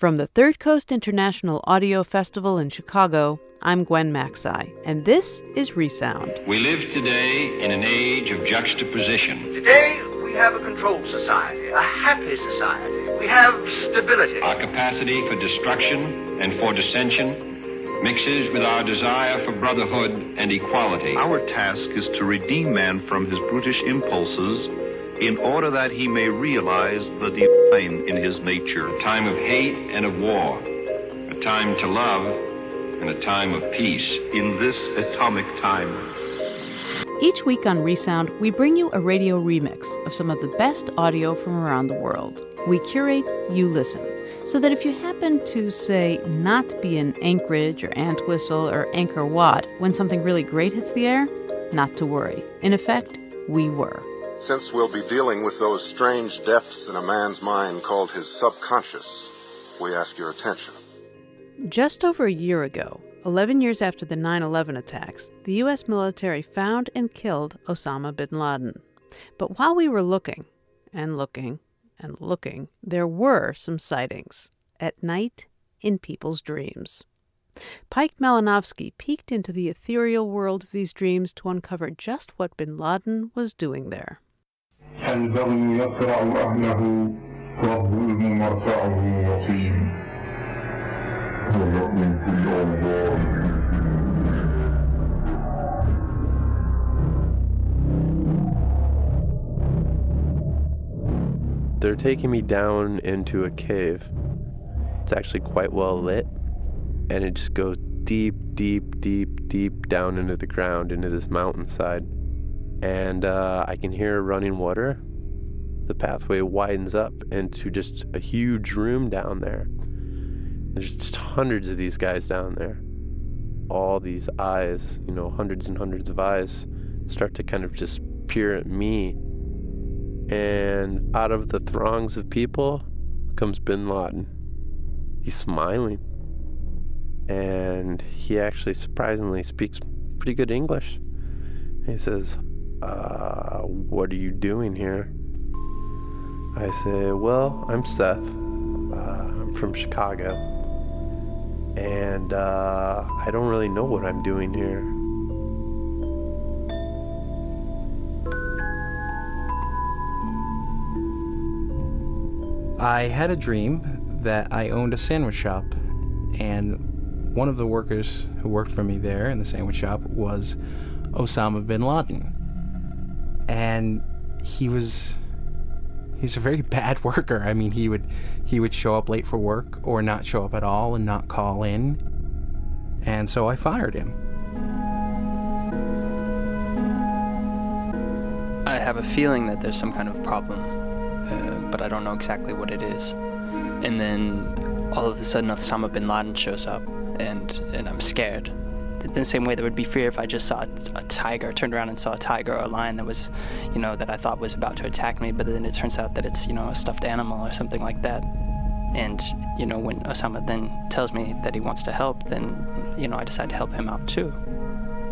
From the Third Coast International Audio Festival in Chicago, I'm Gwen Macsai, and this is Resound. We live today in an age of juxtaposition. Today, we have a controlled society, a happy society. We have stability. Our capacity for destruction and for dissension mixes with our desire for brotherhood and equality. Our task is to redeem man from his brutish impulses in order that he may realize the divine in his nature. A time of hate and of war, a time to love and a time of peace. In this atomic time, Each week on Resound, we bring you a radio remix of some of the best audio from around the world. We curate, you listen, so that if you happen to, say, not be in Anchorage or Antwistle or Angkor Wat when something really great hits the air, not to worry. In effect, we were. Since we'll be dealing with those strange depths in a man's mind called his subconscious, we ask your attention. Just over a year ago, 11 years after the 9 11 attacks, the U.S. military found and killed Osama bin Laden. But while we were looking, and looking, and looking, there were some sightings at night in people's dreams. Pejk Malinovski peeked into the ethereal world of these dreams to uncover just what bin Laden was doing there. البغي يصرع أهله والظلم مرتعه وطين ويؤمن في الله They're taking me down into a cave. It's actually quite well lit, and it just goes deep, deep, deep, deep down into the ground, into this mountainside. And uh, I can hear running water. The pathway widens up into just a huge room down there. There's just hundreds of these guys down there. All these eyes, you know, hundreds and hundreds of eyes start to kind of just peer at me and out of the throngs of people comes bin Laden. He's smiling. And he actually surprisingly speaks pretty good English. He says, uh, What are you doing here? I say, Well, I'm Seth. Uh, I'm from Chicago. And uh, I don't really know what I'm doing here. I had a dream that I owned a sandwich shop, and one of the workers who worked for me there in the sandwich shop was Osama bin Laden. And he was he was a very bad worker. I mean, he would he would show up late for work or not show up at all and not call in. And so I fired him. I have a feeling that there's some kind of problem, uh, but I don't know exactly what it is. And then all of a sudden, Osama bin Laden shows up, and, and I'm scared. The same way there would be fear if I just saw a, a tiger, turned around and saw a tiger or a lion that was, you know, that I thought was about to attack me, but then it turns out that it's, you know, a stuffed animal or something like that. And, you know, when Osama then tells me that he wants to help, then, you know, I decide to help him out too.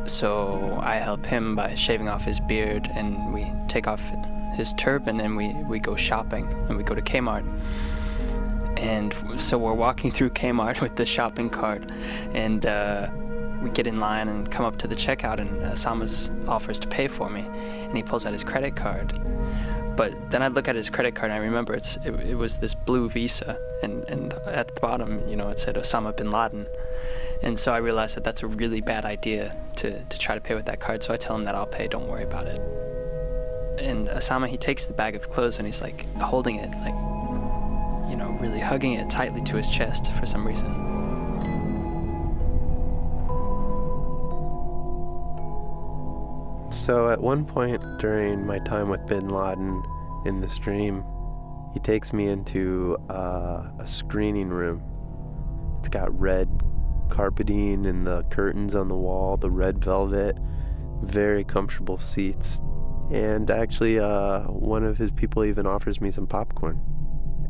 So I help him by shaving off his beard, and we take off his turban, and we, we go shopping, and we go to Kmart. And so we're walking through Kmart with the shopping cart, and uh, we get in line and come up to the checkout, and uh, Osama's offers to pay for me, and he pulls out his credit card. But then I look at his credit card, and I remember it's it, it was this blue Visa, and, and at the bottom, you know, it said Osama bin Laden. And so I realized that that's a really bad idea to, to try to pay with that card. So I tell him that I'll pay, don't worry about it. And Osama, he takes the bag of clothes and he's like holding it, like, you know, really hugging it tightly to his chest for some reason. So at one point during my time with bin Laden in the stream, he takes me into uh, a screening room. It's got red carpeting and the curtains on the wall, the red velvet, very comfortable seats. And actually, uh, one of his people even offers me some popcorn.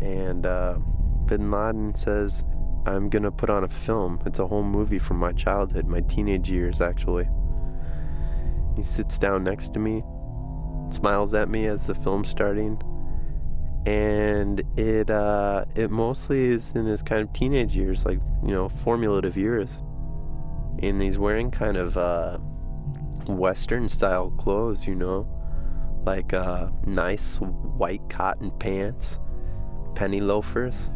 And uh, bin Laden says, I'm gonna put on a film. It's a whole movie from my childhood, my teenage years, actually. He sits down next to me, smiles at me as the film's starting, and it uh, it mostly is in his kind of teenage years, like you know, formative years. And he's wearing kind of uh, Western style clothes, you know, like uh, nice white cotton pants, penny loafers.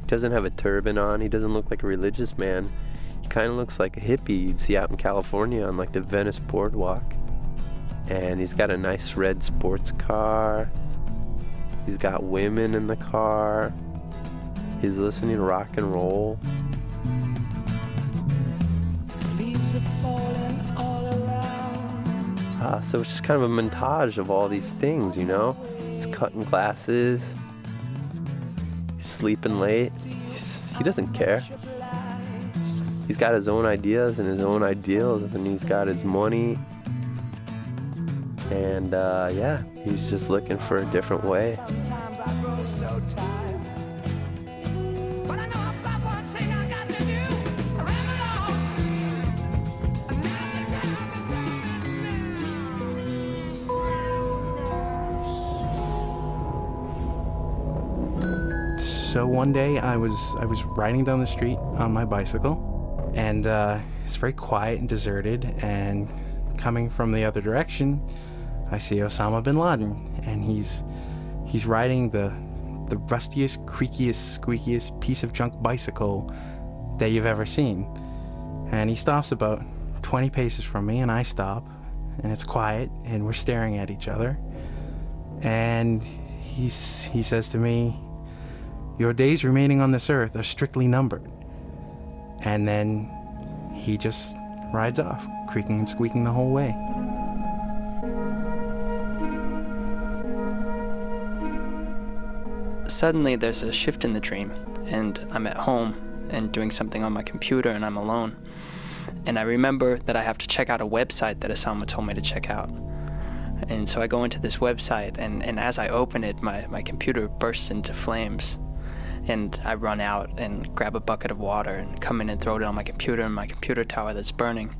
He doesn't have a turban on. He doesn't look like a religious man. Kind of looks like a hippie you'd see out in California on like the Venice boardwalk. And he's got a nice red sports car. He's got women in the car. He's listening to rock and roll. Uh, so it's just kind of a montage of all these things, you know? He's cutting glasses. He's sleeping late. He's, he doesn't care. He's got his own ideas and his own ideals, and he's got his money. And uh, yeah, he's just looking for a different way. So one day I was I was riding down the street on my bicycle, and uh, it's very quiet and deserted. And coming from the other direction, I see Osama bin Laden, and he's he's riding the the rustiest, creakiest, squeakiest piece of junk bicycle that you've ever seen. And he stops about 20 paces from me, and I stop, and it's quiet, and we're staring at each other. And he's he says to me, "Your days remaining on this earth are strictly numbered." And then he just rides off, creaking and squeaking the whole way. Suddenly, there's a shift in the dream, and I'm at home and doing something on my computer, and I'm alone. And I remember that I have to check out a website that Osama told me to check out. And so I go into this website, and, and as I open it, my, my computer bursts into flames. And I run out and grab a bucket of water and come in and throw it on my computer and my computer tower that's burning.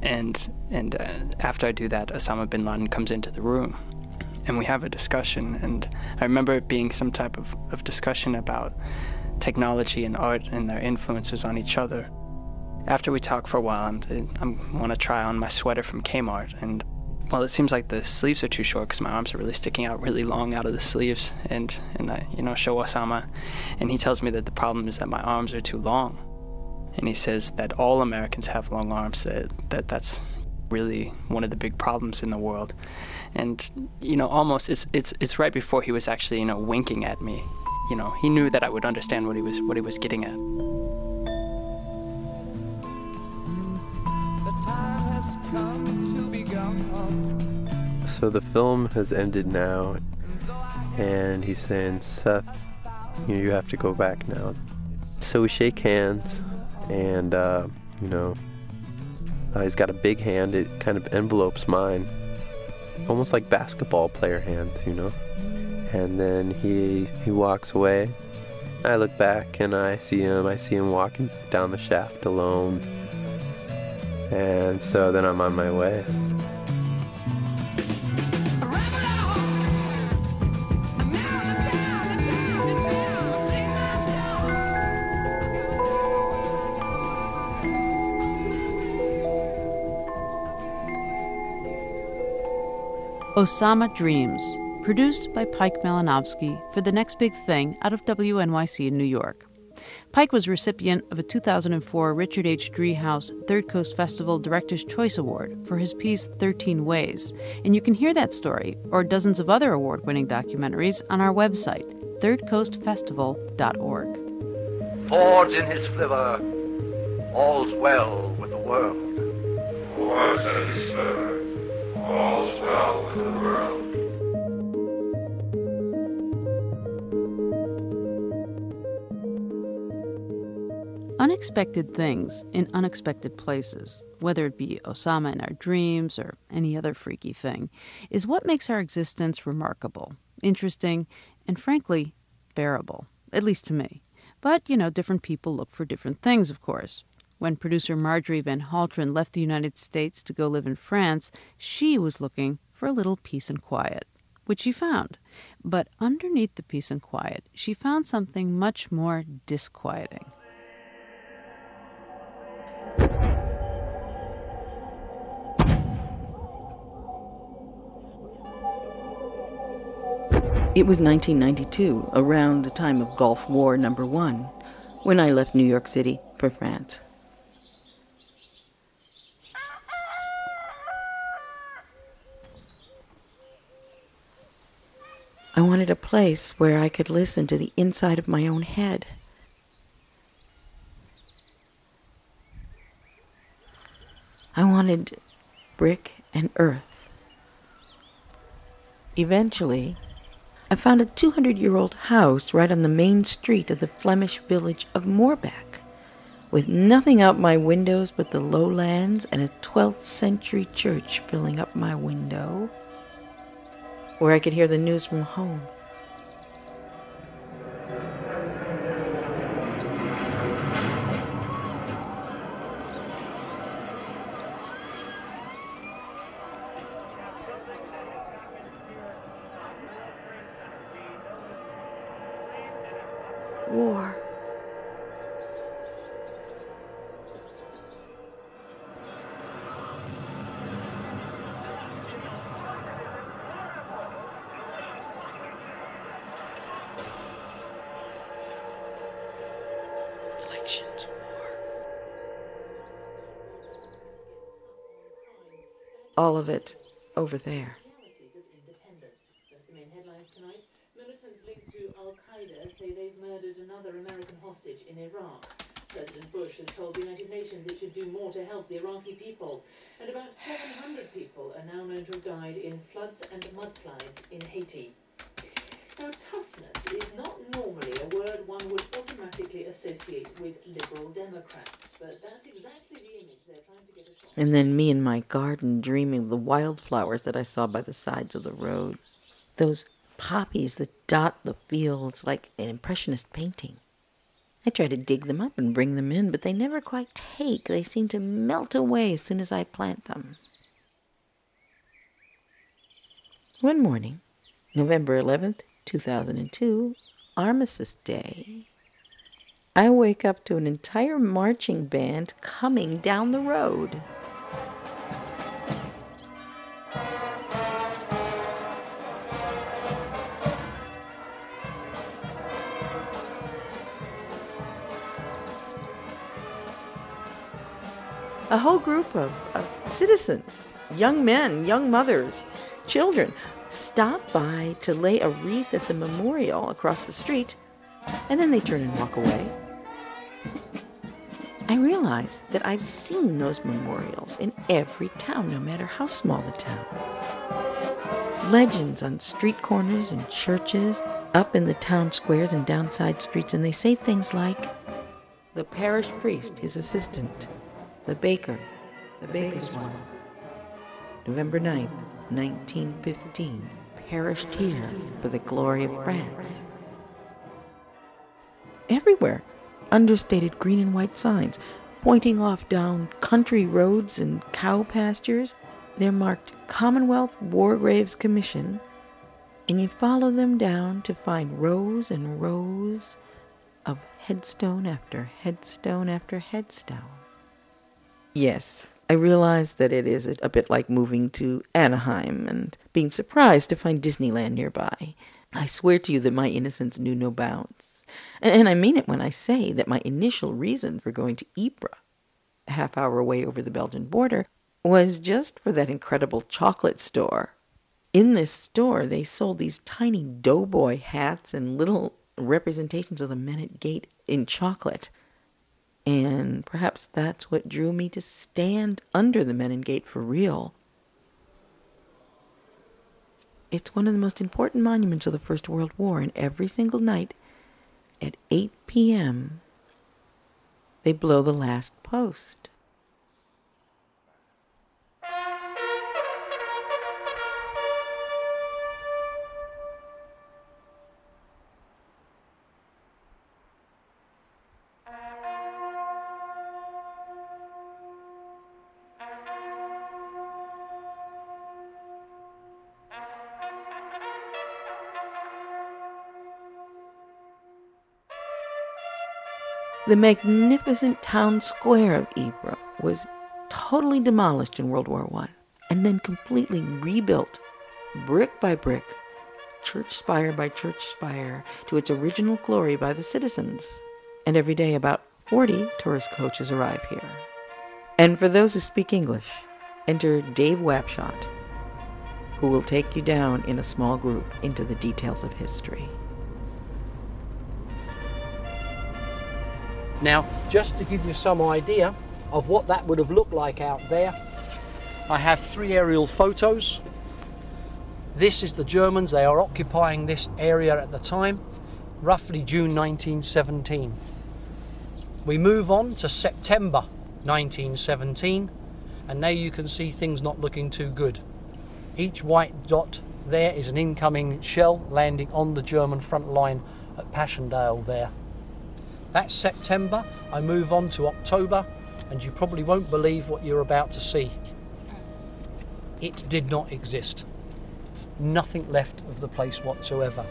And and uh, after I do that, Osama bin Laden comes into the room, and we have a discussion. And I remember it being some type of, of discussion about technology and art and their influences on each other. After we talk for a while, I'm I'm want to try on my sweater from Kmart, and well, it seems like the sleeves are too short because my arms are really sticking out really long out of the sleeves, and and I you know show Osama, and he tells me that the problem is that my arms are too long, and he says that all Americans have long arms. That that that's really one of the big problems in the world, and you know almost it's it's it's right before he was actually you know winking at me, you know he knew that I would understand what he was what he was getting at. So the film has ended now, and he's saying, Seth, you, have to go back now. So we shake hands, and, uh, you know, uh, he's got a big hand. It kind of envelopes mine, almost like basketball player hands, you know. And then he he walks away. I look back and I see him. I see him walking down the shaft alone. And so then I'm on my way. Osama Dreams, produced by Pejk Malinovski for the next big thing out of WNYC in New York. Pike was recipient of a 2004 Richard H. Driehaus Third Coast Festival Director's Choice Award for his piece 13 Ways, and you can hear that story or dozens of other award winning documentaries on our website, thirdcoastfestival.org. Fords in his flivver, all's well with the world. Fords in his flivver, all's well with the world. Unexpected things in unexpected places, whether it be Osama in our dreams or any other freaky thing, is what makes our existence remarkable, interesting, and frankly, bearable, at least to me. But, you know, different people look for different things, of course. When producer Marjorie Van Helteren left the United States to go live in France, she was looking for a little peace and quiet. which she found. But underneath the peace and quiet, she found something much more disquieting. It was 1992, around the time of Gulf War Number One, when I left New York City for France. I wanted a place where I could listen to the inside of my own head. I wanted brick and earth. Eventually, I found a 200 year old house right on the main street of the Flemish village of Morbach, with nothing out my windows but the lowlands and a 12th century church filling up my window, where I could hear the news from home. Over there. The main headlines tonight. Militants linked to Al Qaeda say they've murdered another American hostage in Iraq. President Bush has told the United Nations it should do more to help the Iraqi people. And about 700 people are now known to have died in floods and mudslides in Haiti. Now, toughness is not normally a word one would automatically associate with Liberal Democrats, but that's exactly the image they're trying to get across. And then me in my garden dreaming of the wildflowers that I saw by the sides of the road. Those poppies that dot the fields like an impressionist painting. I try to dig them up and bring them in, but they never quite take. They seem to melt away as soon as I plant them. One morning, November 11th, 2002, Armistice Day, I wake up to an entire marching band coming down the road. A whole group of, of citizens, young men, young mothers, children, stop by to lay a wreath at the memorial across the street, and then they turn and walk away. I realize that I've seen those memorials in every town, no matter how small the town. Legends on street corners and churches, up in the town squares and downside streets, and they say things like, the parish priest, his assistant, the baker, the baker's wife. November 9th, 1915, perished here for the glory of France. Everywhere, understated green and white signs pointing off down country roads and cow pastures. They're marked Commonwealth War Graves Commission, and you follow them down to find rows and rows of headstone after headstone after headstone. Yes, I realize that it is a, bit like moving to Anaheim and being surprised to find Disneyland nearby. I swear to you that my innocence knew no bounds. And, and I mean it when I say that my initial reason for going to Ypres, a half hour away over the Belgian border, was just for that incredible chocolate store. In this store, they sold these tiny doughboy hats and little representations of the men at gate in chocolate. And perhaps that's what drew me to stand under the Menin Gate for real. It's one of the most important monuments of the First World War, and every single night at 8 p.m., they blow the last post. The magnificent town square of Ypres was totally demolished in World War I and then completely rebuilt, brick by brick, church spire by church spire, to its original glory by the citizens. And every day about 40 tourist coaches arrive here. And for those who speak English, enter Dave Wapshot, who will take you down in a small group into the details of history. Now, just to give you some idea of what that would have looked like out there, I have three aerial photos. This is the Germans, they are occupying this area at the time, roughly June 1917. We move on to September 1917, and now you can see things not looking too good. Each white dot there is an incoming shell landing on the German front line at Passchendaele there. That's September. I move on to October, and you probably won't believe what you're about to see. It did not exist. Nothing left of the place whatsoever.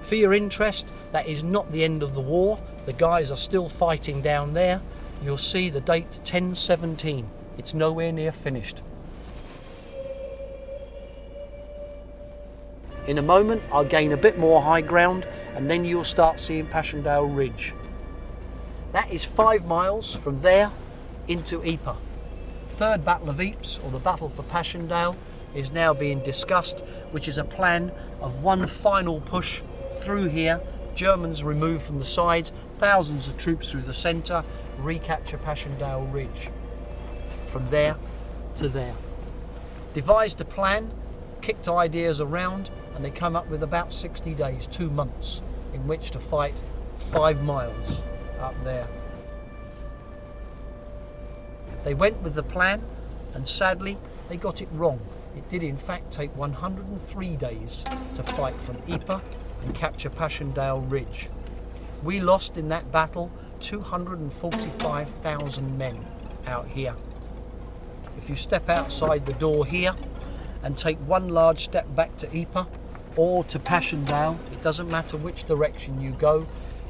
For your interest, that is not the end of the war. The guys are still fighting down there. You'll see the date 1017. It's nowhere near finished. In a moment, I'll gain a bit more high ground and then you'll start seeing Passchendaele Ridge. That is five miles from there into Ypres. Third Battle of Ypres, or the Battle for Passchendaele, is now being discussed, which is a plan of one final push through here, Germans removed from the sides, thousands of troops through the centre, recapture Passchendaele Ridge. From there to there. Devised a plan, kicked ideas around, and they come up with about 60 days, two months, in which to fight five miles up there. They went with the plan, and sadly, they got it wrong. It did, in fact, take 103 days to fight from Ypres and capture Passchendaele Ridge. We lost in that battle 245,000 men out here. If you step outside the door here and take one large step back to Ypres or to Passchendaele, it doesn't matter which direction you go,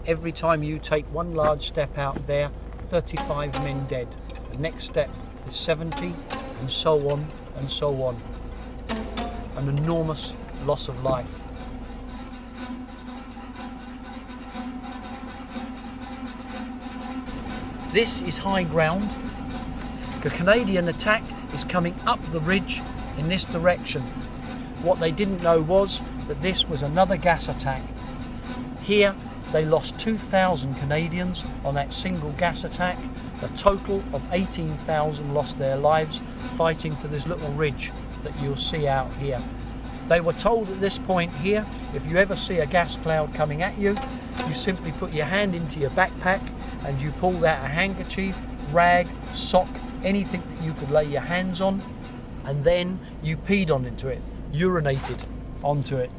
every time you take one large step out there, 35 men dead. The next step is 70 and so on and so on. An enormous loss of life. This is high ground. The Canadian attack is coming up the ridge in this direction. What they didn't know was that this was another gas attack. Here they lost 2,000 Canadians on that single gas attack. A total of 18,000 lost their lives fighting for this little ridge that you'll see out here. They were told at this point here, if you ever see a gas cloud coming at you, you simply put your hand into your backpack and you pull out a handkerchief, rag, sock, anything that you could lay your hands on, and then you peed on into it, urinated onto it.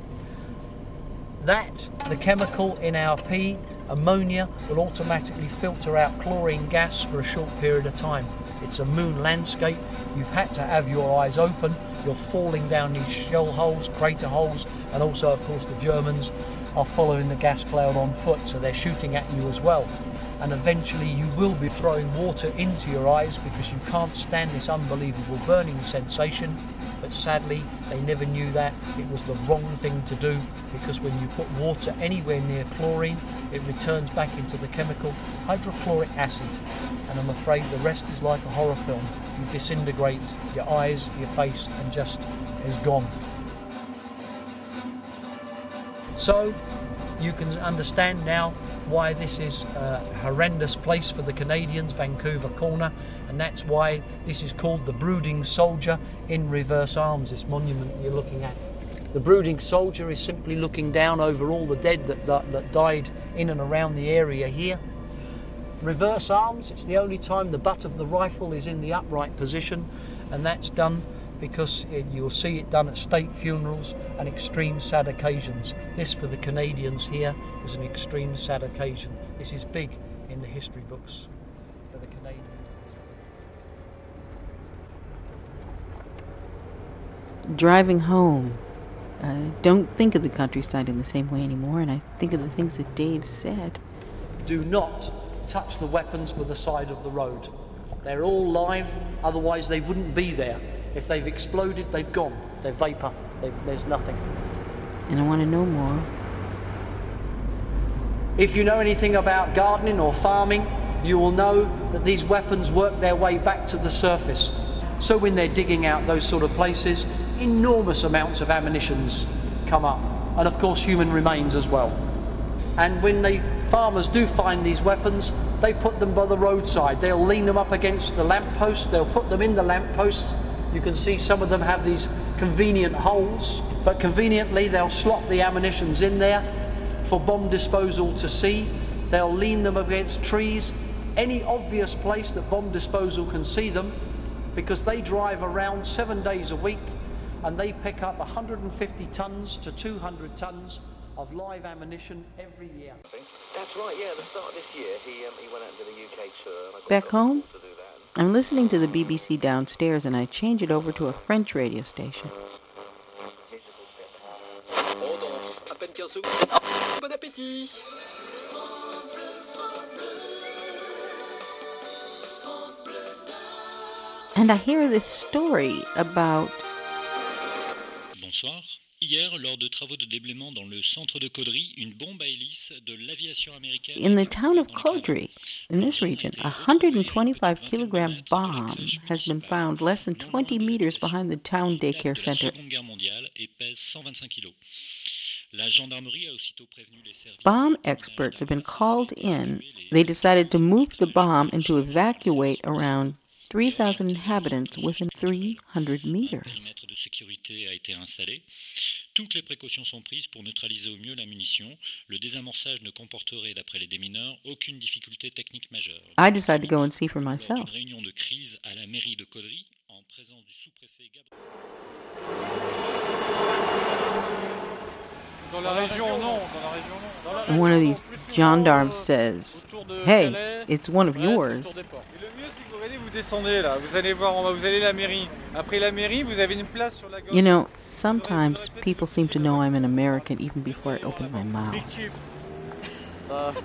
That, the chemical in our pee, ammonia, will automatically filter out chlorine gas for a short period of time. It's a moon landscape. You've had to have your eyes open. You're falling down these shell holes, crater holes, and also, of course, the Germans are following the gas cloud on foot, so they're shooting at you as well. And eventually, you will be throwing water into your eyes because you can't stand this unbelievable burning sensation. Sadly, they never knew that. It was the wrong thing to do because when you put water anywhere near chlorine, it returns back into the chemical hydrochloric acid. And I'm afraid the rest is like a horror film. You disintegrate your eyes, your face, and just is gone. So you can understand now why this is a horrendous place for the Canadians, Vancouver Corner, and that's why this is called the Brooding Soldier in reverse arms, this monument you're looking at. The brooding soldier is simply looking down over all the dead that, that, that died in and around the area here. Reverse arms, it's the only time the butt of the rifle is in the upright position, and that's done because it, you'll see it done at state funerals and extreme sad occasions. This for the Canadians here is an extreme sad occasion. This is big in the history books for the Canadians. Driving home, I don't think of the countryside in the same way anymore, and I think of the things that Dave said. Do not touch the weapons with the side of the road. They're all live, otherwise they wouldn't be there. If they've exploded, they've gone. They're vapor. They've, there's nothing. And I want to know more. If you know anything about gardening or farming, you will know that these weapons work their way back to the surface. So when they're digging out those sort of places, enormous amounts of ammunitions come up. And of course human remains as well. And when the farmers do find these weapons, they put them by the roadside. They'll lean them up against the lamppost, they'll put them in the lampposts. You can see some of them have these convenient holes, but conveniently they'll slot the ammunitions in there for bomb disposal to see. They'll lean them against trees, any obvious place that bomb disposal can see them, because they drive around seven days a week and they pick up 150 tons to 200 tons of live ammunition every year. That's right, yeah, at the start of this year, he, um, he went out to the UK tour. I got Back home, I'm listening to the BBC downstairs and I change it over to a French radio station. Bon appétit And I hear this story about Bonsoir. Hier, lors de travaux de déblaiement dans le centre de Caudry, une bombe à hélice de l'aviation américaine in the town of Caudry, in this region, a 125 kilogram bomb has been found less than 20 meters behind the town daycare center. Seconde Guerre mondiale et pèse 125 kilos. La gendarmerie a aussitôt prévenu les services. Bomb experts have been called in. They decided to move the bomb and to evacuate around 3,000 inhabitants within 300 meters. périmètre de sécurité a été installé. Toutes les précautions sont prises pour neutraliser au mieux la munition. Le désamorçage ne comporterait, d'après les démineurs, aucune difficulté technique majeure. I decided to go and see for myself. d'une réunion de crise à la mairie de Caudry, en présence du sous-préfet Gabriel. Dans la région, non. Dans la région, non. Dans la And one of these non, plus souvent, gendarmes euh, says, Hey, it's one of yours. You know, sometimes people seem to know I'm an American even before I open my mouth. Euh,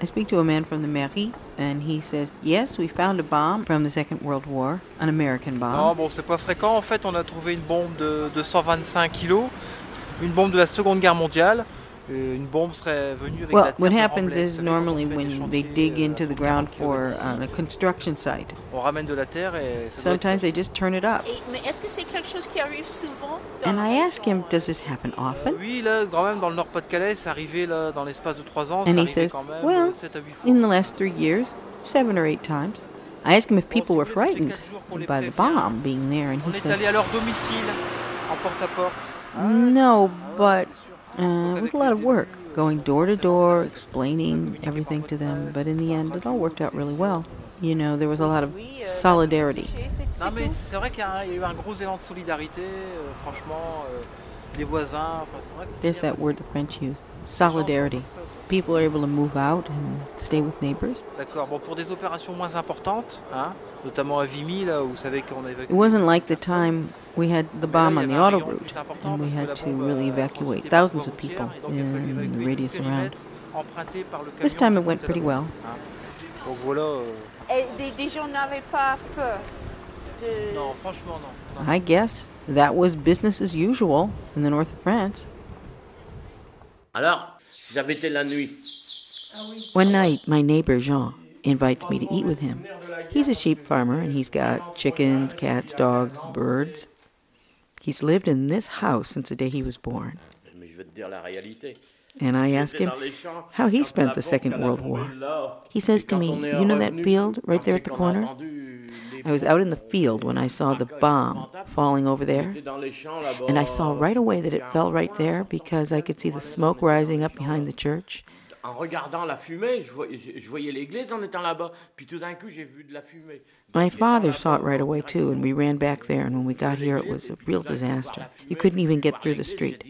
I speak to a man from the mairie, and he says, Yes, we found a bomb from the Second World War, an American bomb. trouvé une bombe de, de 125 kilos, une bombe de la Seconde Guerre mondiale. Euh, une bombe serait venue avec la Well, what happens is normally when they dig into the ground for uh, a construction site, On ramène de la terre et ça doit être sometimes they just turn it up. Et- mais est-ce que c'est quelque chose qui arrive souvent dans And I ask him, Does this happen often? Oui, là, quand même, dans le Nord-Pas-de-Calais, c'est arrivé là, dans l'espace de 3 ans, c'est And he says, Well, 7 à 8 fois. in the last three years, seven or eight times. I ask him if people were frightened by the bomb being there, and he est says, allé à leur domicile, en porte-à-porte. No, but uh, it was a lot of work, going door to door, explaining everything to them. But in the end, it all worked out really well. You know, there was a lot of solidarity. Non, mais c'est vrai qu'il y, a un- il y a eu un gros élan de solidarité, euh, franchement, euh, les voisins, enfin, c'est vrai que ça s'est There's that word the French use solidarity. People are able to move out and stay with neighbors. D'accord, bon, pour des opérations moins importantes, hein, notamment à Vimy, là, où vous savez qu'on a évacué. It wasn't like the time we had the bomb on the auto route, and we had to really evacuate thousands of people in the radius around. emprunté par le This time it went pretty well. Hein. Donc voilà. euh, Et des, des gens n'avaient pas peur de... Non, franchement, non. non. I guess that was business as usual in the north of France. Alors, si j'avais été la nuit, One night, my neighbor Jean invites me to eat with him. He's a sheep farmer and he's got chickens, cats, dogs, birds. He's lived in this house since the day he was born. And I ask him how he spent the Second World War. He says to me, You know that field right there at the corner? I was out in the field when I saw the bomb falling over there. And I saw right away that it fell right there because I could see the smoke rising up behind the church. en regardant la fumée, je voyais, je voyais l'église en étant là-bas, puis tout d'un coup j'ai vu de la fumée. My father saw it right away too, and we ran back there. And when we got here, it was a real disaster. You couldn't even get through the street.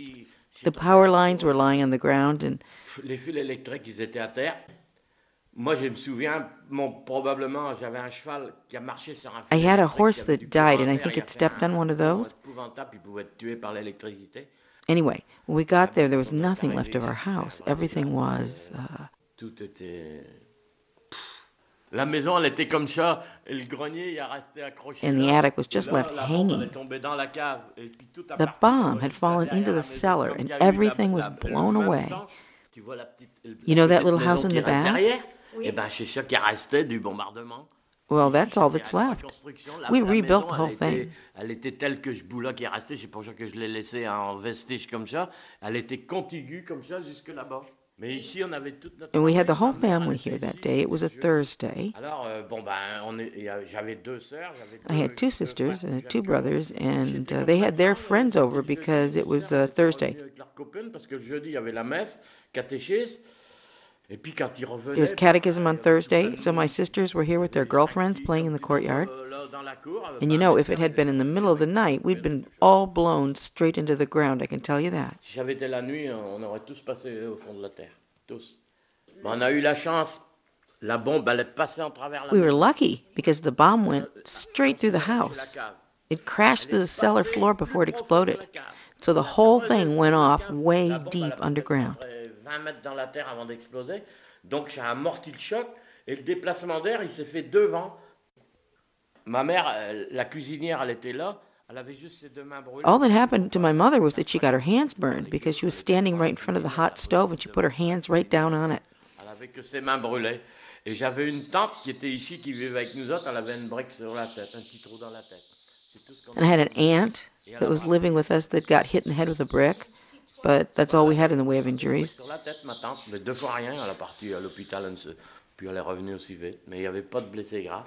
The power lines were lying on the ground, and Les fils électriques, ils étaient à terre. Moi, je me souviens, mon, probablement, j'avais un cheval qui a marché sur un I had a horse that died, and I think it stepped on one of those. épouvantable, il pouvait être tué par l'électricité. Anyway, when we got there, there was nothing left of our house. Everything was. Uh, Tout était. Pff, La maison, elle était comme ça, et le grenier, il a resté accroché. And the attic was Et just là, left la bombe, elle hanging. est tombée dans la cave, et puis tout a the bomb had fallen derrière into la the maison, cellar, and everything was blown away. temps, tu vois la petite- la You know that little maison house in qui the back? derrière? Eh ben, c'est ça qui restait du bombardement. Well, that's all that's left. We rebuilt the whole thing. Elle était telle que ce bout-là qui est resté, c'est pour ça que je l'ai laissé en vestige comme ça. Elle était contiguë comme ça jusque là-bas. Mais ici, on avait toute notre. And we had the whole family here that day. It was a Thursday. Euh, bon, ben, on est- il y a- j'avais deux sœurs. j'avais I had two sisters, uh, two brothers, and uh, they had their friends over because it was uh, Thursday. Avec leurs copains, parce que le jeudi, il y avait la messe, catéchèse. Et puis quand ils revenaient. There was catechism on euh, Thursday, so my sisters were here with their girlfriends playing in the courtyard. Euh, and you know, if it had been in the middle of the night, we'd been all blown straight into the ground, I can tell you that. Si j'avais été la nuit, euh, on aurait tous passé au fond de la terre. Tous. Ben, on a la chance. La bombe, elle est passée en travers We were lucky because the bomb went straight through the house. It crashed through the cellar floor before it exploded. So the whole thing went off way deep underground. Euh, 20 mètres dans la terre avant d'exploser. Donc ça a amorti le choc. Et le déplacement d'air, il s'est fait devant. Ma mère, la cuisinière, elle était là. Elle avait juste ses deux mains brûlées. All that happened to my mother was that she got her hands burned because she was standing right in front of the hot stove and she put her hands right down on it. Elle avait que ses mains brûlées. Et j'avais une tante qui était ici, qui vivait avec nous autres. Elle avait une brique sur la tête, un petit trou dans la tête. And I had an aunt that was living with us that got hit in the head with a brick, but that's all we had in the way of injuries. Sur la tête, ma tante, mais deux fois rien. Elle est partie à l'hôpital, elle ne se- puis elle est revenue aussi vite. Mais il n'y avait pas de blessés graves.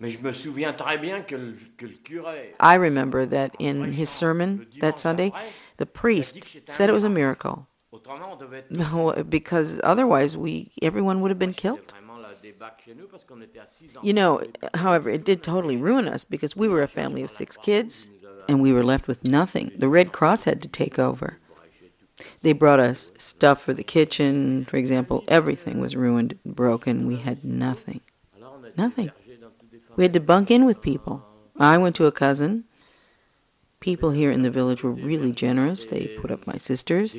Mais je me souviens très bien que le, que le curé, I remember that in his sermon that Sunday, the priest said it was a miracle. autrement, on devait être No, because otherwise we everyone would have been killed. vraiment la débâcle chez nous parce qu'on était assis dans You know, however, it did totally ruin us because we were a family of six kids and we were left with nothing. The Red Cross had to take over. They brought us stuff for the kitchen, for example. Everything was ruined, broken. We had nothing. Nothing. We had to bunk in with people. I went to a cousin. People here in the village were really generous. They put up my sisters.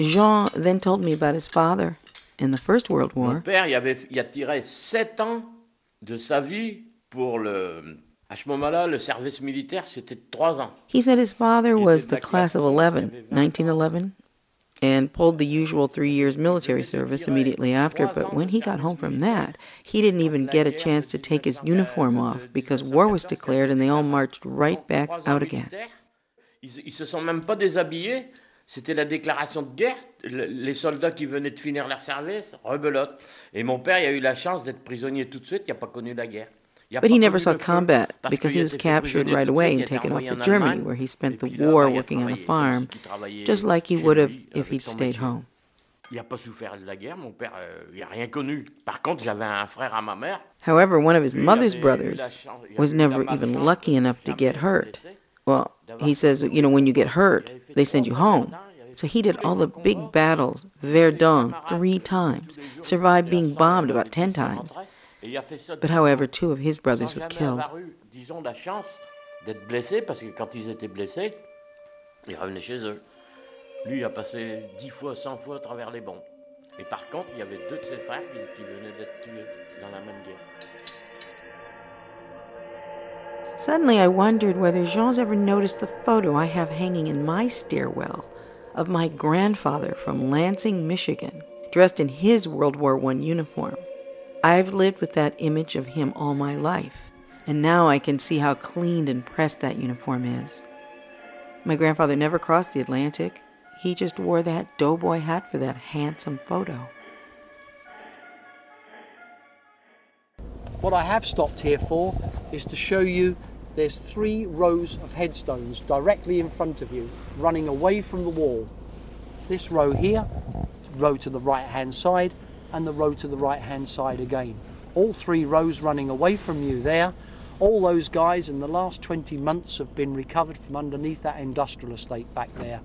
Jean then told me about his father in the First World Mon War. père, il, avait, il a tiré sept ans de sa vie pour le... À ce moment-là, le service militaire, c'était trois ans. He said his father was the class of 11, 1911, and pulled the usual three years military service immediately after. But when he got home from that, he didn't even get a chance to take his uniform off because war was declared and they all marched right back out again. Ils, se sont même pas déshabillés. C'était la déclaration de guerre. Le- les soldats qui venaient de finir leur service, rebelote. Et mon père, il a eu la chance d'être prisonnier tout de suite. Il n'a pas connu la guerre. But he never saw combat because he was captured right away and taken off to Germany, where he spent the war working on a farm, just like he would have if he'd stayed home. Il n'a pas souffert de la guerre. Mon père, euh, il n'a rien connu. Par contre, j'avais un frère à ma mère. However, one of his mother's brothers la chance- il was avait eu la never even lucky enough to get hurt. Well, he says, you know, when you get hurt, they send you home. So he did all the big battles, Verdun, three times, survived being bombed about ten times. Et il a fait ça But however, two of his brothers were killed. avoir eu, disons, chance d'être blessé, parce que quand ils étaient blessés, ils revenaient chez eux. Lui, il a passé 10 fois, 100 fois à travers les bombes. Et par contre, il y avait deux de ses frères qui, qui venaient d'être tués dans la même guerre. Suddenly, I wondered whether Jean's ever noticed the photo I have hanging in my stairwell of my grandfather from Lansing, Michigan, dressed in his World War I uniform. I've lived with that image of him all my life, and now I can see how cleaned and pressed that uniform is. My grandfather never crossed the Atlantic. He just wore that doughboy hat for that handsome photo. What I have stopped here for is to show you there's three rows of headstones directly in front of you, running away from the wall. This row here, row to the right hand side, and the row to the right hand side again. All three rows running away from you there. All those guys in the last 20 months have been recovered from underneath that industrial estate back there.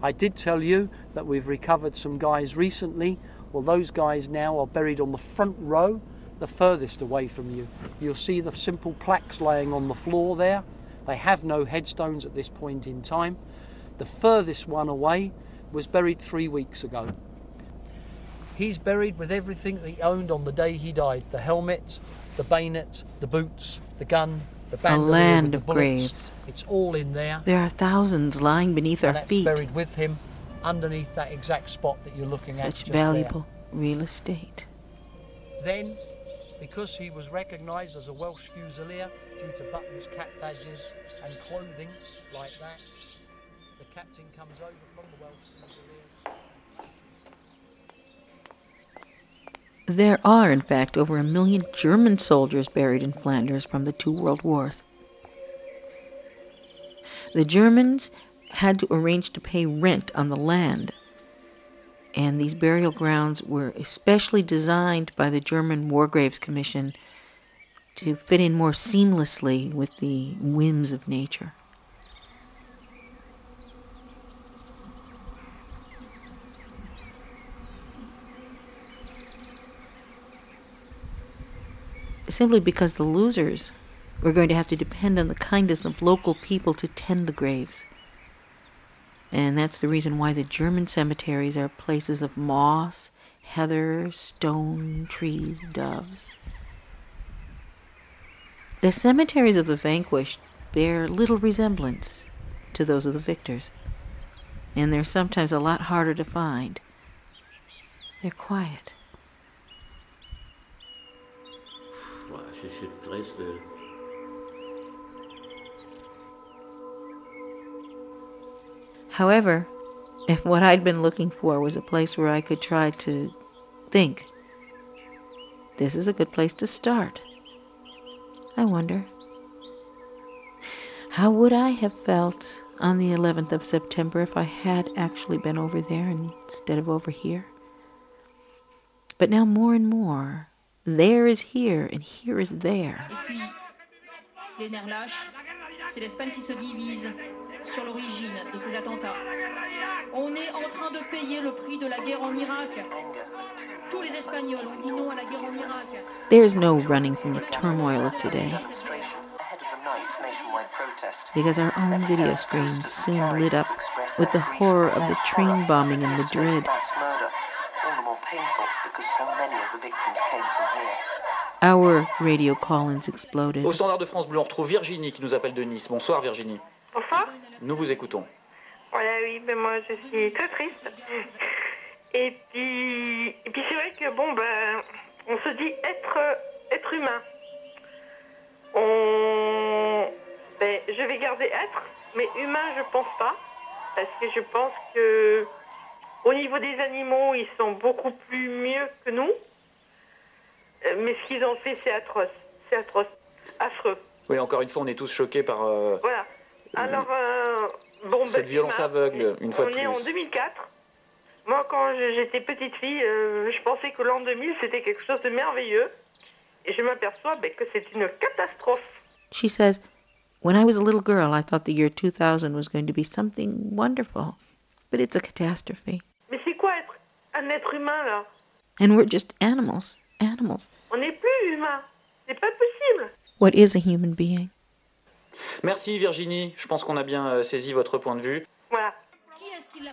I did tell you that we've recovered some guys recently. Well, those guys now are buried on the front row, the furthest away from you. You'll see the simple plaques laying on the floor there. They have no headstones at this point in time. The furthest one away was buried three weeks ago. He's buried with everything that he owned on the day he died the helmet, the bayonet, the boots, the gun, the bandolier land the of bullets. graves. It's all in there. There are thousands lying beneath our and that's feet. buried with him underneath that exact spot that you're looking at. Such valuable real estate. Then, because he was recognised as a Welsh Fusilier due to buttons, cap badges, and clothing like that, the captain comes over from the Welsh Fusiliers. There are, in fact, over a million German soldiers buried in Flanders from the two world wars. The Germans had to arrange to pay rent on the land, and these burial grounds were especially designed by the German War Graves Commission to fit in more seamlessly with the whims of nature. Simply because the losers were going to have to depend on the kindness of local people to tend the graves. And that's the reason why the German cemeteries are places of moss, heather, stone, trees, doves. The cemeteries of the vanquished bear little resemblance to those of the victors, and they're sometimes a lot harder to find. They're quiet. Je suis triste. However, if what I'd been looking for was a place where I could try to think, this is a good place to start. I wonder, how would I have felt on the 11th of September if I had actually been over there instead of over here? But now more and more, there is here and here is there. Les nerfs lâches, c'est l'Espagne qui se divise sur l'origine de ces attentats. On est en train de payer le prix de la guerre en Irak. Tous les Espagnols ont dit non à la guerre en Irak. There's no running from the turmoil of today. Because our own video screens soon lit up with the horror of the train bombing in Madrid. Our radio call-ins exploded. Au standard de France Bleu, on retrouve Virginie qui nous appelle de Nice. Bonsoir Virginie. Bonsoir. Nous vous écoutons. Voilà, oui, ben moi je suis très triste. Et puis, et puis c'est vrai que bon, ben, on se dit être, être humain. On, ben, je vais garder être, mais humain, je pense pas, parce que je pense que au niveau des animaux, ils sont beaucoup plus mieux que nous. Euh, Mais ce qu'ils ont fait, c'est atroce, c'est atroce, affreux. Oui, encore une fois, on est tous choqués par euh, Voilà. Alors, euh, bon, cette violence humain, aveugle, une fois on de est en plus. 2004. Moi, quand j'étais petite fille, euh, je pensais que l'an 2000, c'était quelque chose de merveilleux. Et je m'aperçois ben, que c'est une catastrophe. She says, When I was a little girl, I thought the year 2000 was going to be something wonderful, but it's a catastrophe. Mais c'est quoi être un être humain, là? And we're just animals. Animals. On n'est plus humain. C'est pas possible. What is a human being? Merci Virginie, je pense qu'on a bien euh, saisi votre point de vue. Voilà.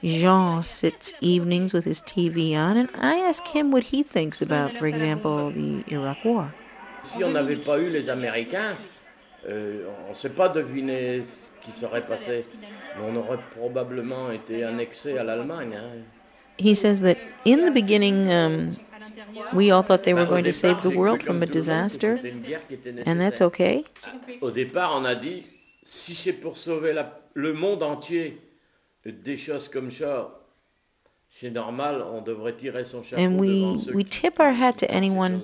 Jean sits evenings with his TV on, and I ask him what he thinks about, for example, the Iraq War. Si on n'avait pas eu les Américains, euh, on ne sait pas deviner ce qui serait passé. Mais on aurait probablement été annexé à l'Allemagne. hein. He says that in the beginning, um, we all thought they were going to save the world from a comme tout le monde que disaster, c'était une guerre qui était and that's okay. Au départ, on a dit si c'est pour sauver la- le monde entier des choses comme ça, c'est normal, on devrait tirer son chapeau And we, we tip our hat to anyone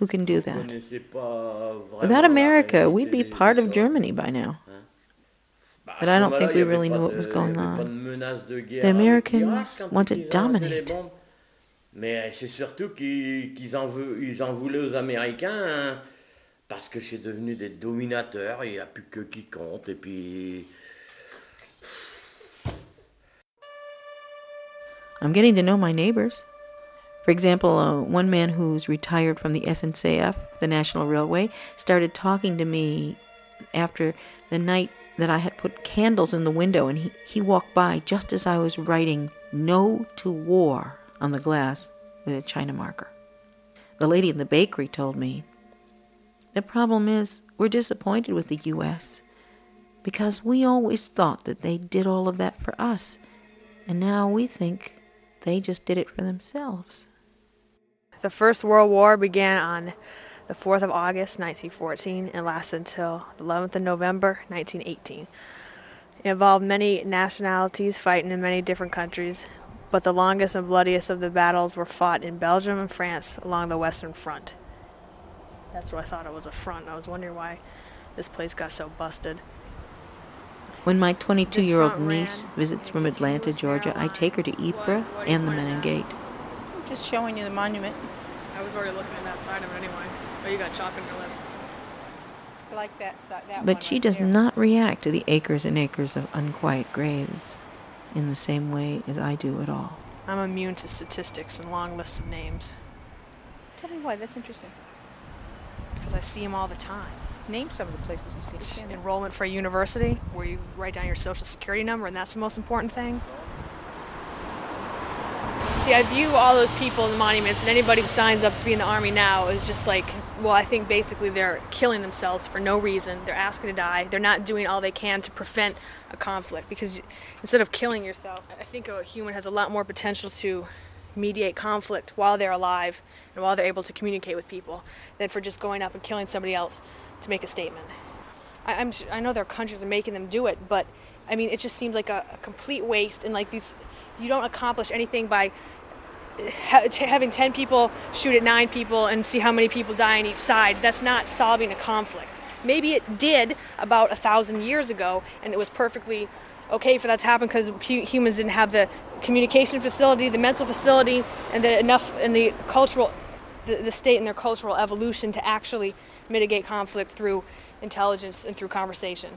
who can do that. connaissaient pas vraiment Without America, we'd be part of. Germany by now. But I don't think we really knew what was going avait pas de on. menace de guerre The Americans want to ils ont lancé les dominate. Mais c'est surtout qu'ils qu'ils en, en voulaient aux Américains hein, parce que c'est devenu des dominateurs, il n'y a plus que qui compte. Et puis. I'm getting to know my neighbors. For example, uh, one man who's retired from the SNCF, the National Railway, started talking to me after the night that I had put candles in the window, and he, he walked by just as I was writing No to War on the glass with a China marker. The lady in the bakery told me, The problem is, we're disappointed with the U.S. because we always thought that they did all of that for us, and now we think they just did it for themselves. The First World War began on the 4th of August 1914 and lasted until the 11th of November 1918. It involved many nationalities fighting in many different countries, but the longest and bloodiest of the battles were fought in Belgium and France along the Western Front. That's what I thought it was a front. I was wondering why this place got so busted. When my 22 year old niece visits from Atlanta, Georgia, I take her to Ypres and the Menin Gate. I'm Just showing you the monument. I was already looking at that side of it anyway. Oh, you got chalk in your lips. I like that side. That But one she right does there. not react to the acres and acres of unquiet graves in the same way as I do at all. I'm immune to statistics and long lists of names Tell me why. That's interesting. because I see them all the time. Name some of the places you see. them. up. Enrollment for a university where you write down your social security number and that's the most important thing. See, I view all those people in the monuments and anybody who signs up to be in the army now is just like, well, I think basically they're killing themselves for no reason. They're asking to die. They're not doing all they can to prevent a conflict because instead of killing yourself, I think a human has a lot more potential to mediate conflict while they're alive and while they're able to communicate with people than for just going up and killing somebody else to make a statement. I, s- I know there are countries are making them do it, but I mean, it just seems like a, a complete waste and like these, you don't accomplish anything by ha- having 10 people shoot at 9 people and see how many people die on each side. That's not solving a conflict. Maybe it did about a thousand years ago and it was perfectly okay for that to happen because hu- humans didn't have the communication facility, the mental facility, and the enough and the cultural, the, the state and their cultural evolution to actually mitigate conflict through intelligence and through conversation.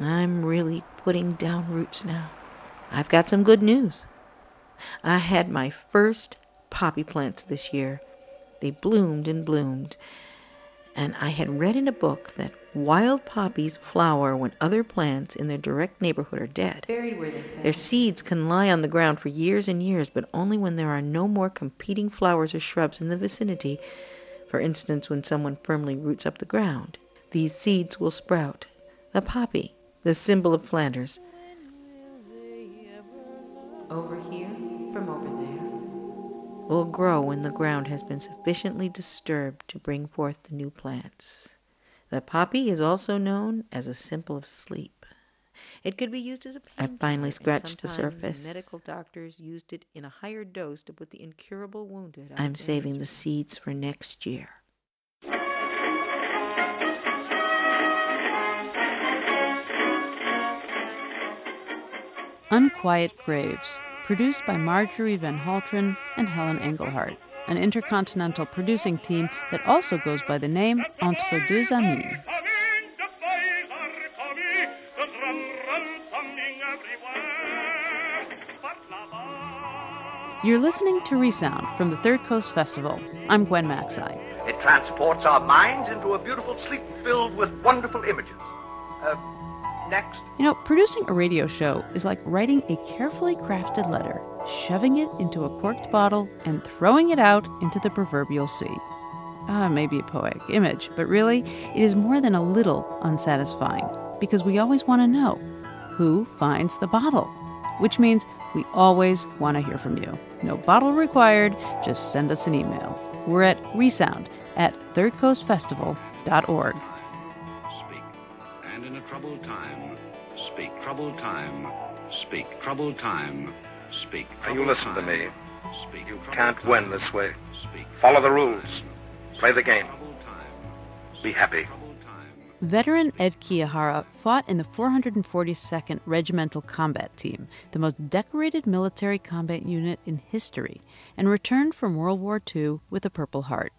I'm really putting down roots now. I've got some good news. I had my first poppy plants this year. They bloomed and bloomed. And I had read in a book that wild poppies flower when other plants in their direct neighborhood are dead. Buried where they Their seeds can lie on the ground for years and years, but only when there are no more competing flowers or shrubs in the vicinity. For instance, when someone firmly roots up the ground, these seeds will sprout. The poppy, the symbol of Flanders. Over here, from over there, will grow when the ground has been sufficiently disturbed to bring forth the new plants. The poppy is also known as a symbol of sleep. It could be used as a I finally and scratched the sometimes surface. medical doctors used it in a higher dose to put the incurable wounded. I'm saving the seeds for next year. Unquiet Graves, produced by Marjorie Van Helteren and Helen Engelhardt, an intercontinental producing team that also goes by the name Entre Deux Amis. You're listening to Resound from the Third Coast Festival. I'm Gwen Macsai. It transports our minds into a beautiful sleep filled with wonderful images. Uh, next. You know, producing a radio show is like writing a carefully crafted letter, shoving it into a corked bottle, and throwing it out into the proverbial sea. Ah, maybe a poetic image, but really, it is more than a little unsatisfying because we always want to know who finds the bottle, which means we always want to hear from you. No bottle required, just send us an email. We're at resound at thirdcoastfestival.org. And troubled time, speak. Troubled time, speak. Troubled time, speak. Now you listen to me. Speak. You can't win this way. Speak. Follow the rules. Play the game. Be happy. Veteran Ed Kiyahara fought in the 442nd Regimental Combat Team, the most decorated military combat unit in history, and returned from World War II with a Purple Heart.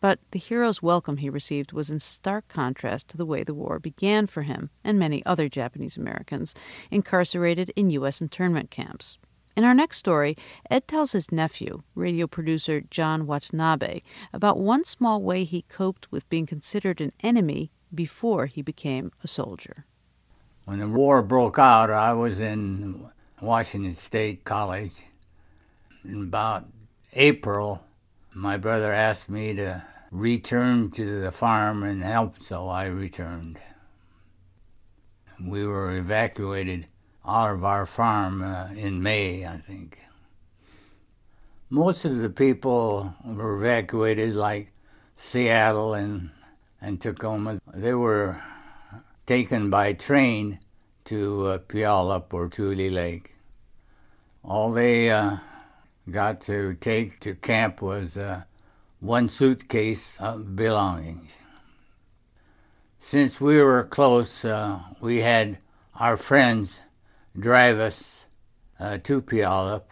But the hero's welcome he received was in stark contrast to the way the war began for him and many other Japanese Americans incarcerated in U.S. internment camps. In our next story, Ed tells his nephew, radio producer Jon Watanabe, about one small way he coped with being considered an enemy before he became a soldier. When the war broke out, I was in Washington State College. In about April, my brother asked me to return to the farm and help, so I returned. We were evacuated out of our farm uh, in May, I think. Most of the people were evacuated, like Seattle and, and Tacoma. They were taken by train to uh, Puyallup or Tule Lake. All they uh, got to take to camp was uh, one suitcase of belongings. Since we were close, uh, we had our friends drive us uh, to Puyallup.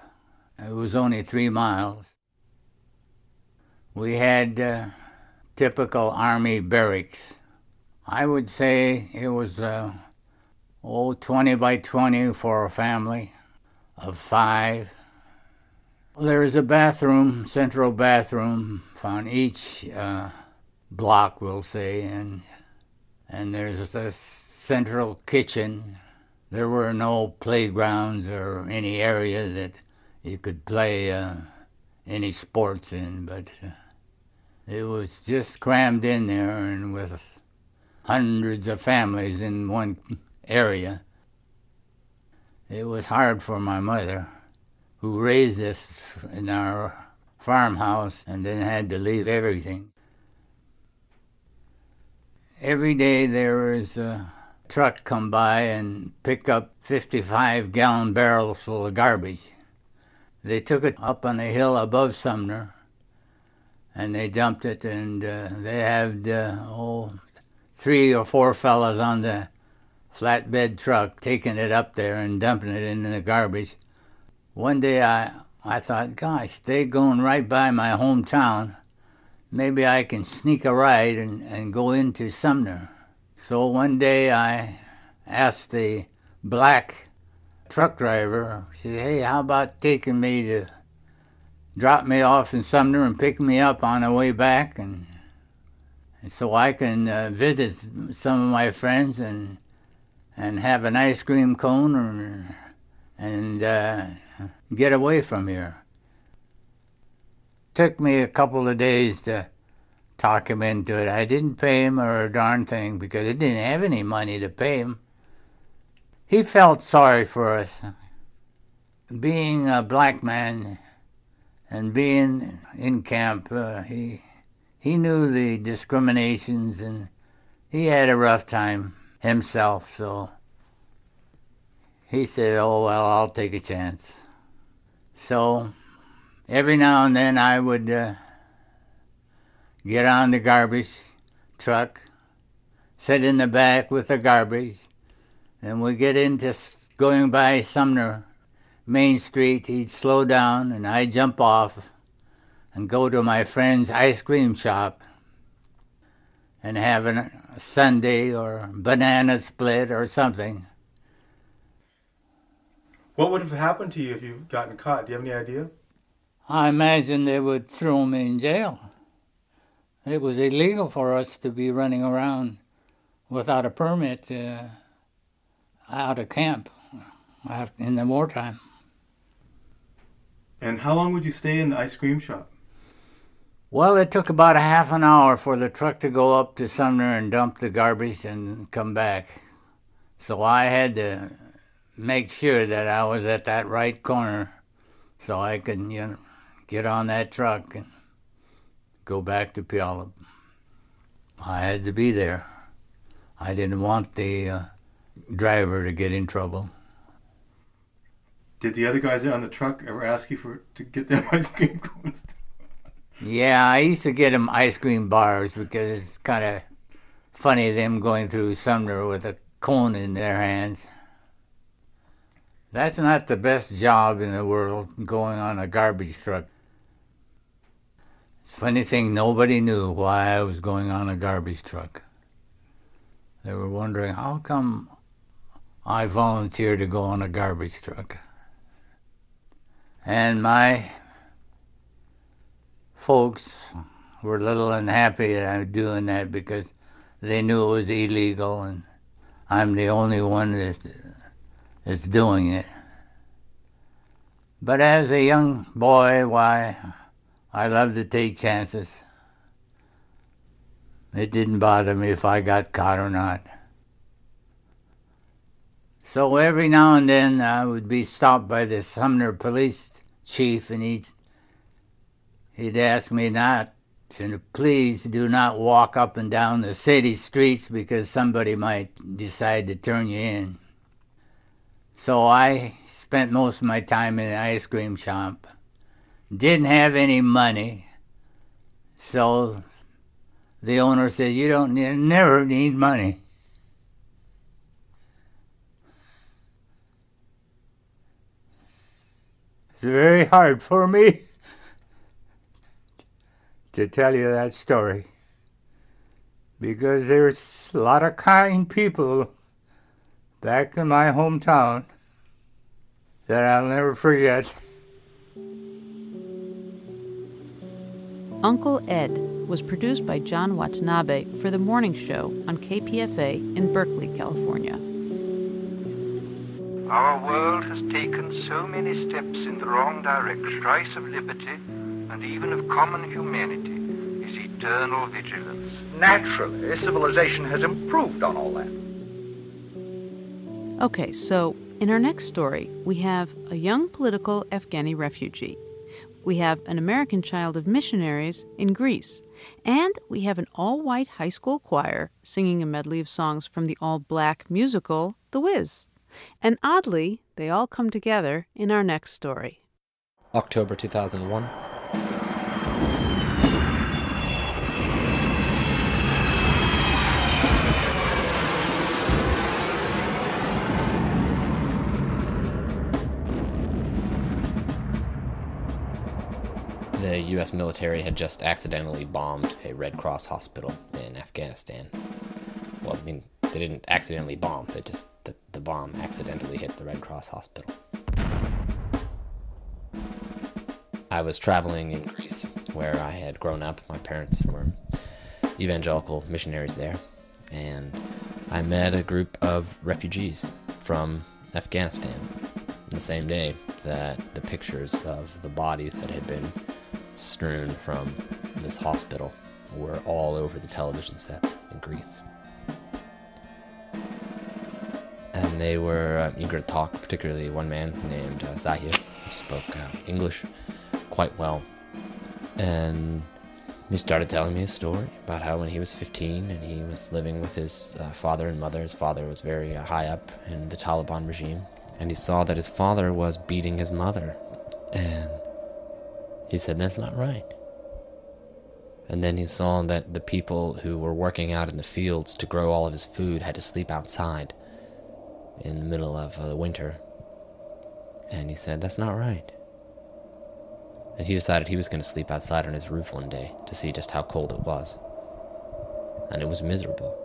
It was only three miles. We had uh, typical Army barracks. I would say it was uh, oh, 20 by 20 for a family of five. There's a bathroom, central bathroom, on each uh, block, we'll say, and and there's a central kitchen there were no playgrounds or any area that you could play uh, any sports in, but uh, it was just crammed in there and with hundreds of families in one area. It was hard for my mother, who raised us in our farmhouse and then had to leave everything. Every day there was a truck come by and pick up 55 gallon barrels full of garbage. They took it up on a hill above Sumner and they dumped it, and uh, they had uh, oh, three or four fellows on the flatbed truck taking it up there and dumping it in the garbage. One day I, I thought, gosh, they're going right by my hometown. Maybe I can sneak a ride and, and go into Sumner. So one day I asked the black truck driver, I said, hey, how about taking me to drop me off in Sumner and pick me up on the way back and, and so I can uh, visit some of my friends and and have an ice cream cone or, and uh, get away from here. Took me a couple of days to talk him into it. I didn't pay him or a darn thing because I didn't have any money to pay him. He felt sorry for us. Being a black man and being in camp, uh, he he knew the discriminations and he had a rough time himself. So he said, "Oh well, I'll take a chance." So every now and then I would. Uh, get on the garbage truck, sit in the back with the garbage, and we'd get into going by Sumner Main Street. He'd slow down, and I'd jump off and go to my friend's ice cream shop and have a sundae or banana split or something. What would have happened to you if you'd gotten caught? Do you have any idea? I imagine they would throw me in jail. It was illegal for us to be running around without a permit uh, out of camp in the wartime. And how long would you stay in the ice cream shop? Well, it took about a half an hour for the truck to go up to Sumner and dump the garbage and come back. So I had to make sure that I was at that right corner so I could you know, get on that truck and go back to Puyallup. I had to be there. I didn't want the uh, driver to get in trouble. Did the other guys on the truck ever ask you for to get them ice cream cones? yeah, I used to get them ice cream bars because it's kind of funny them going through Sumner with a cone in their hands. That's not the best job in the world, going on a garbage truck Funny thing, nobody knew why I was going on a garbage truck. They were wondering how come I volunteered to go on a garbage truck. And my folks were a little unhappy that I'm doing that because they knew it was illegal and I'm the only one that's, that's doing it. But as a young boy, why, I love to take chances. It didn't bother me if I got caught or not. So every now and then I would be stopped by the Sumner police chief, and he'd, he'd ask me not to please do not walk up and down the city streets because somebody might decide to turn you in. So I spent most of my time in an ice cream shop. Didn't have any money, so the owner said, "You don't need, never need money." It's very hard for me to tell you that story because there's a lot of kind people back in my hometown that I'll never forget. Uncle Ed was produced by Jon Watanabe for the morning show on KPFA in Berkeley, California. Our world has taken so many steps in the wrong direction. Price of liberty and even of common humanity is eternal vigilance. Naturally, civilization has improved on all that. Okay, so in our next story, we have a young political Afghani refugee. We have an American child of missionaries in Greece. And we have an all white high school choir singing a medley of songs from the all black musical The Wiz. And oddly, they all come together in our next story. October 2001. The U.S. military had just accidentally bombed a Red Cross hospital in Afghanistan. Well, I mean, they didn't accidentally bomb, they just, the, the bomb accidentally hit the Red Cross hospital. I was traveling in Greece, where I had grown up. My parents were evangelical missionaries there. And I met a group of refugees from Afghanistan the same day that the pictures of the bodies that had been strewn from this hospital were all over the television sets in Greece. And they were uh, eager to talk, particularly one man named uh, Zahir, who spoke uh, English quite well. And he started telling me a story about how when he was 15 and he was living with his uh, father and mother, his father was very uh, high up in the Taliban regime, and he saw that his father was beating his mother. And he said, That's not right. And then he saw that the people who were working out in the fields to grow all of his food had to sleep outside in the middle of uh, the winter. And he said, That's not right. And he decided he was going to sleep outside on his roof one day to see just how cold it was. And it was miserable.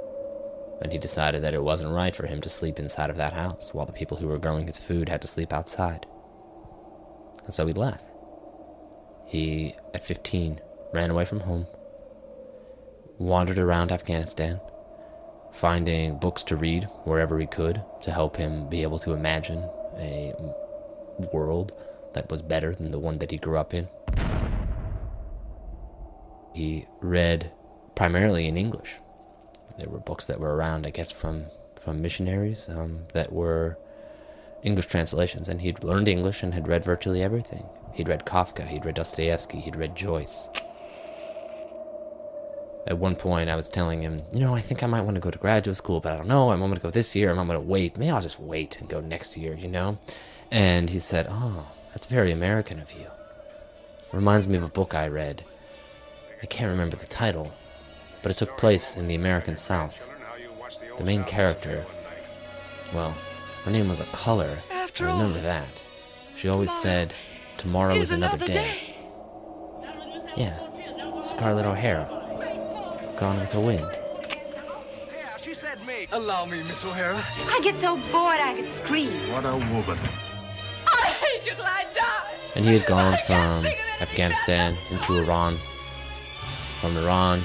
And he decided that it wasn't right for him to sleep inside of that house while the people who were growing his food had to sleep outside. And so he left. He, at 15, ran away from home, wandered around Afghanistan, finding books to read wherever he could to help him be able to imagine a world that was better than the one that he grew up in. He read primarily in English. There were books that were around, I guess, from, from missionaries um, that were English translations, and he'd learned English and had read virtually everything. He'd read Kafka, he'd read Dostoevsky, he'd read Joyce. At one point, I was telling him, you know, I think I might want to go to graduate school, but I don't know. I'm going to go this year. I'm going to wait. Maybe I'll just wait and go next year, you know? And he said, oh, that's very American of you. Reminds me of a book I read. I can't remember the title, but it took place in the American South. The main character, well, her name was a color. I remember that. She always said, tomorrow is another day. Yeah. Scarlett O'Hara. Gone with the Wind. Allow me, Miss O'Hara. I get so bored I could scream. What a woman. I hate you till I die. And he had gone from Afghanistan into Iran. From Iran,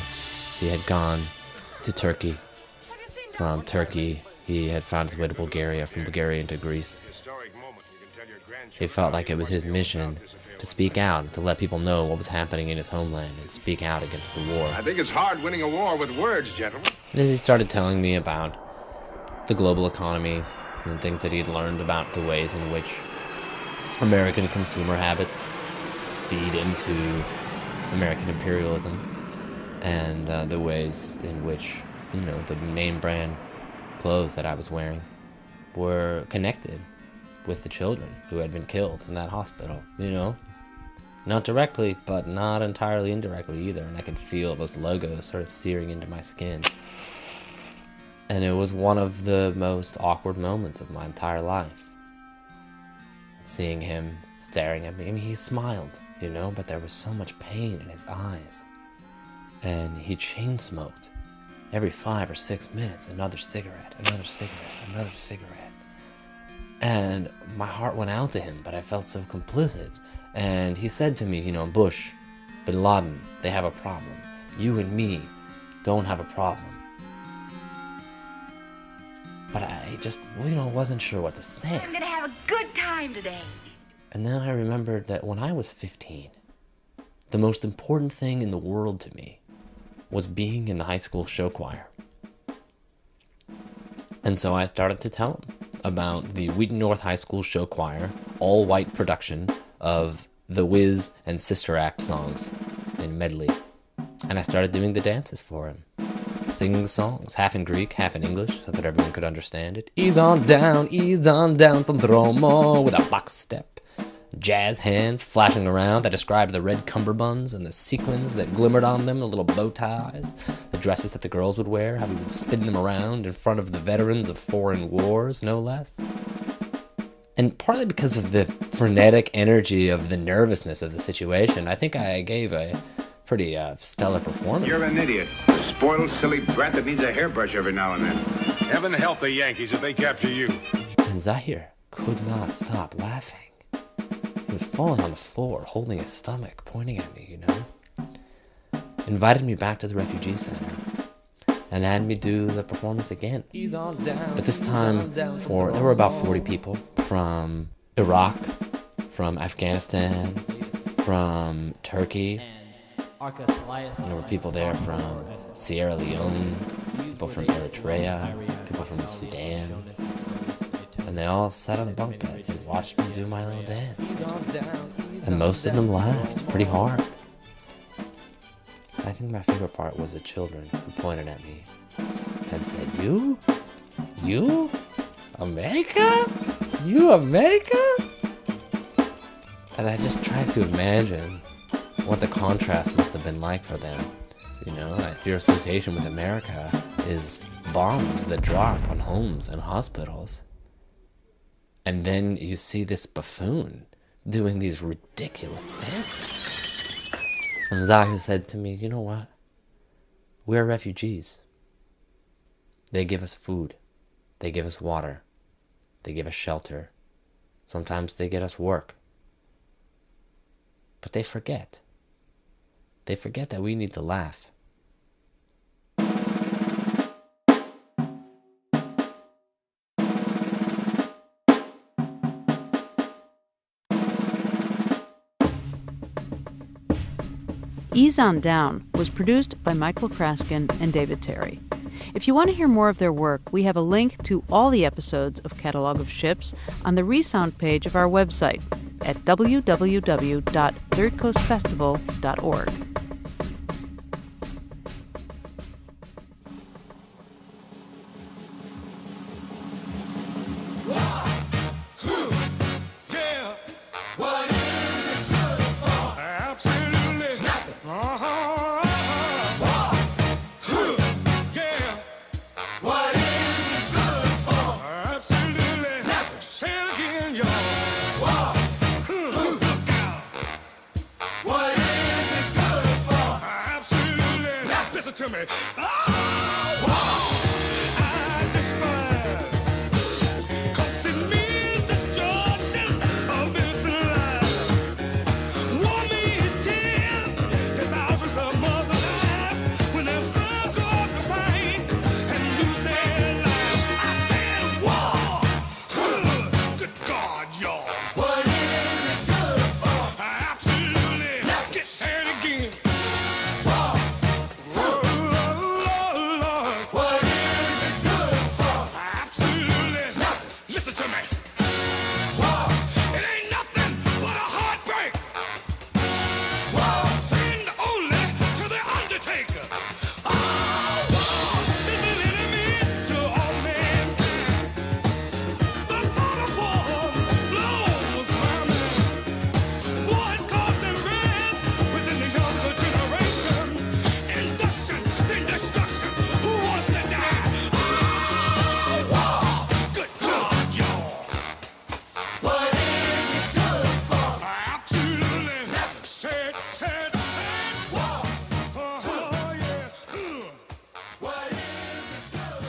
he had gone to Turkey. From Turkey, he had found his way to Bulgaria. From Bulgaria into Greece. He felt like it was his mission to speak out, to let people know what was happening in his homeland, and speak out against the war. I think it's hard winning a war with words, gentlemen. And as he started telling me about the global economy and things that he had learned about the ways in which American consumer habits feed into American imperialism and uh, the ways in which, you know, the name brand clothes that I was wearing were connected with the children who had been killed in that hospital, you know? Not directly, but not entirely indirectly either, and I could feel those logos sort of searing into my skin. And it was one of the most awkward moments of my entire life. Seeing him staring at me. I mean, he smiled, you know, but there was so much pain in his eyes. And he chain smoked. Every five or six minutes, another cigarette, another cigarette, another cigarette. And my heart went out to him, but I felt so complicit. And he said to me, you know, Bush, Bin Laden, they have a problem. You and me don't have a problem. But I just, you know, wasn't sure what to say. I'm gonna have a good time today. And then I remembered that when I was 15, the most important thing in the world to me was being in the high school show choir. And so I started to tell him about the Wheaton North High School show choir, all white production of the Wiz and Sister Act songs in medley. And I started doing the dances for him, singing the songs, half in Greek, half in English, so that everyone could understand it. Ease on down, ease on down, from Tondromo, with a box step. Jazz hands flashing around that described the red cummerbunds and the sequins that glimmered on them, the little bow ties, the dresses that the girls would wear, how we would spin them around in front of the veterans of foreign wars, no less. And partly because of the frenetic energy of the nervousness of the situation, I think I gave a pretty uh, stellar performance. You're an idiot. A spoiled, silly brat that needs a hairbrush every now and then. Heaven help the Yankees if they capture you. And Zahir could not stop laughing. Was falling on the floor, holding his stomach, pointing at me, you know. Invited me back to the refugee center and had me do the performance again. But this time, for there were about 40 people from Iraq, from Afghanistan, from Turkey. There were people there from Sierra Leone, people from Eritrea, people from Sudan. And they all sat on the bunk beds and watched me do my little dance. And most of them laughed pretty hard. I think my favorite part was the children who pointed at me and said, You? You? America? You America? And I just tried to imagine what the contrast must have been like for them. You know, if your association with America is bombs that drop on homes and hospitals. And then you see this buffoon doing these ridiculous dances. And Zahir said to me, You know what? We're refugees. They give us food, they give us water, they give us shelter. Sometimes they get us work. But they forget. They forget that we need to laugh. Ease On Down was produced by Michael Kraskin and David Terry. If you want to hear more of their work, we have a link to all the episodes of Catalog of Ships on the Resound page of our website at www.thirdcoastfestival.org.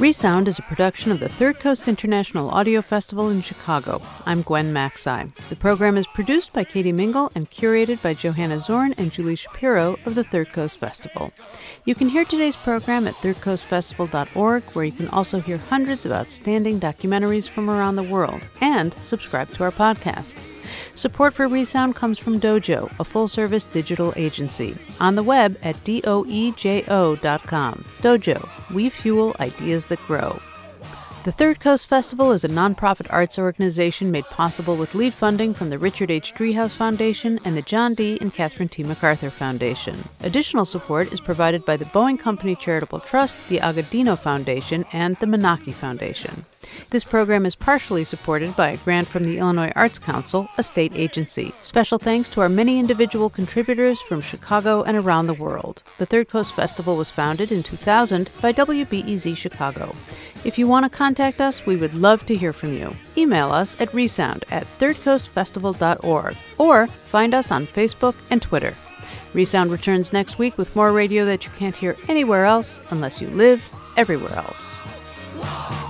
Resound is a production of the Third Coast International Audio Festival in Chicago. I'm Gwen Macsai. The program is produced by Katie Mingle and curated by Johanna Zorn and Julie Shapiro of the Third Coast Festival. You can hear today's program at thirdcoastfestival.org, where you can also hear hundreds of outstanding documentaries from around the world and subscribe to our podcast. Support for Resound comes from Doejo, a full service digital agency. On the web at doejo.com. Doejo, we fuel ideas that grow. The Third Coast Festival is a nonprofit arts organization made possible with lead funding from the Richard H. Driehaus Foundation and the John D. and Catherine T. MacArthur Foundation. Additional support is provided by the Boeing Company Charitable Trust, the Agudino Foundation, and the Menaki Foundation. This program is partially supported by a grant from the Illinois Arts Council, a state agency. Special thanks to our many individual contributors from Chicago and around the world. The Third Coast Festival was founded in 2000 by WBEZ Chicago. If you want to contact us, we would love to hear from you. Email us at resound at thirdcoastfestival.org or find us on Facebook and Twitter. Resound returns next week with more radio that you can't hear anywhere else unless you live everywhere else.